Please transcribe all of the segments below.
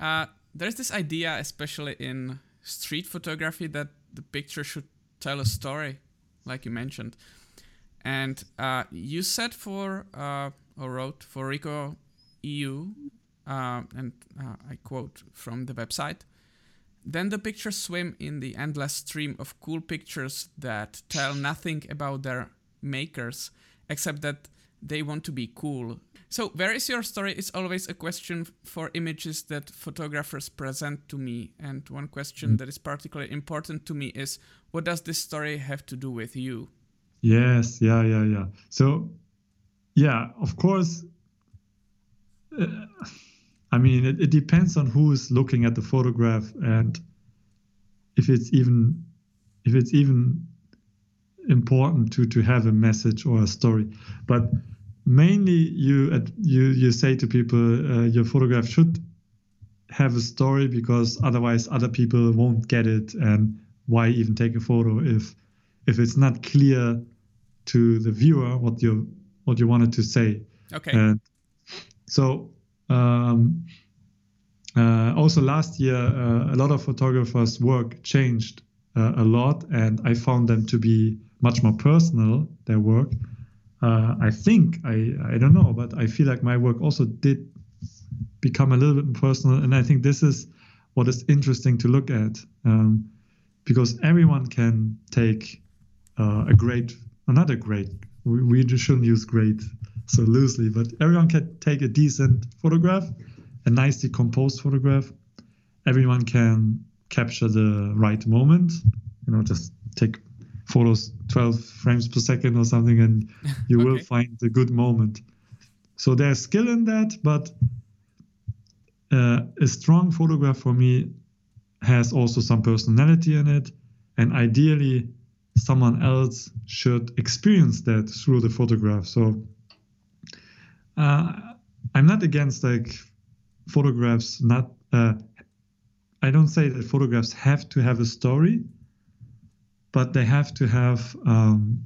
uh, there's this idea, especially in street photography, that the picture should tell a story, like you mentioned. And uh, you said for uh, or wrote for Ricoh EU, uh, and uh, I quote from the website. Then the pictures swim in the endless stream of cool pictures that tell nothing about their makers, except that they want to be cool. So, where is your story is always a question for images that photographers present to me. And one question mm. that is particularly important to me is what does this story have to do with you? Yes, yeah, yeah, yeah. So, yeah, of course. Uh, I mean, it, it depends on who is looking at the photograph and if it's even if it's even important to to have a message or a story. But mainly, you you you say to people, uh, your photograph should have a story because otherwise other people won't get it. And why even take a photo if if it's not clear to the viewer what you what you wanted to say? Okay. And so um, uh, also last year, uh, a lot of photographers' work changed uh, a lot, and I found them to be much more personal. Their work, uh, I think, I I don't know, but I feel like my work also did become a little bit personal, and I think this is what is interesting to look at, um, because everyone can take uh, a great, another great. We, we shouldn't use great so loosely, but everyone can take a decent photograph, a nicely composed photograph. Everyone can capture the right moment. You know, just take photos 12 frames per second or something, and you okay. will find the good moment. So there's skill in that, but uh, a strong photograph for me has also some personality in it, and ideally, someone else should experience that through the photograph. So uh, I'm not against like photographs. Not uh, I don't say that photographs have to have a story, but they have to have um,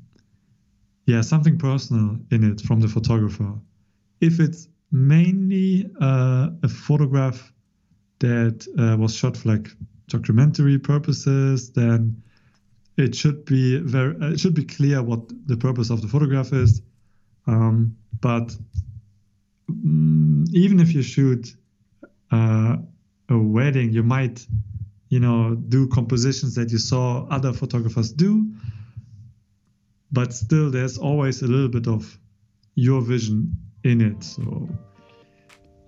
yeah something personal in it from the photographer. If it's mainly uh, a photograph that uh, was shot for like documentary purposes, then it should be very uh, it should be clear what the purpose of the photograph is. Um, but Mm, even if you shoot uh, a wedding, you might, you know, do compositions that you saw other photographers do. But still, there's always a little bit of your vision in it. So,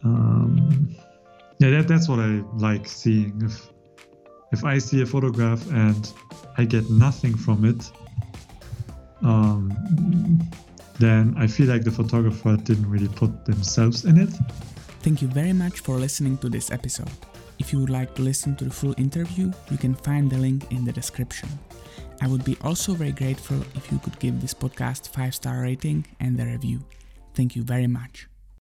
um, yeah, that, that's what I like seeing. If if I see a photograph and I get nothing from it, um, then I feel like the photographer didn't really put themselves in it. Thank you very much for listening to this episode. If you would like to listen to the full interview, you can find the link in the description. I would be also very grateful if you could give this podcast 5 star rating and a review. Thank you very much.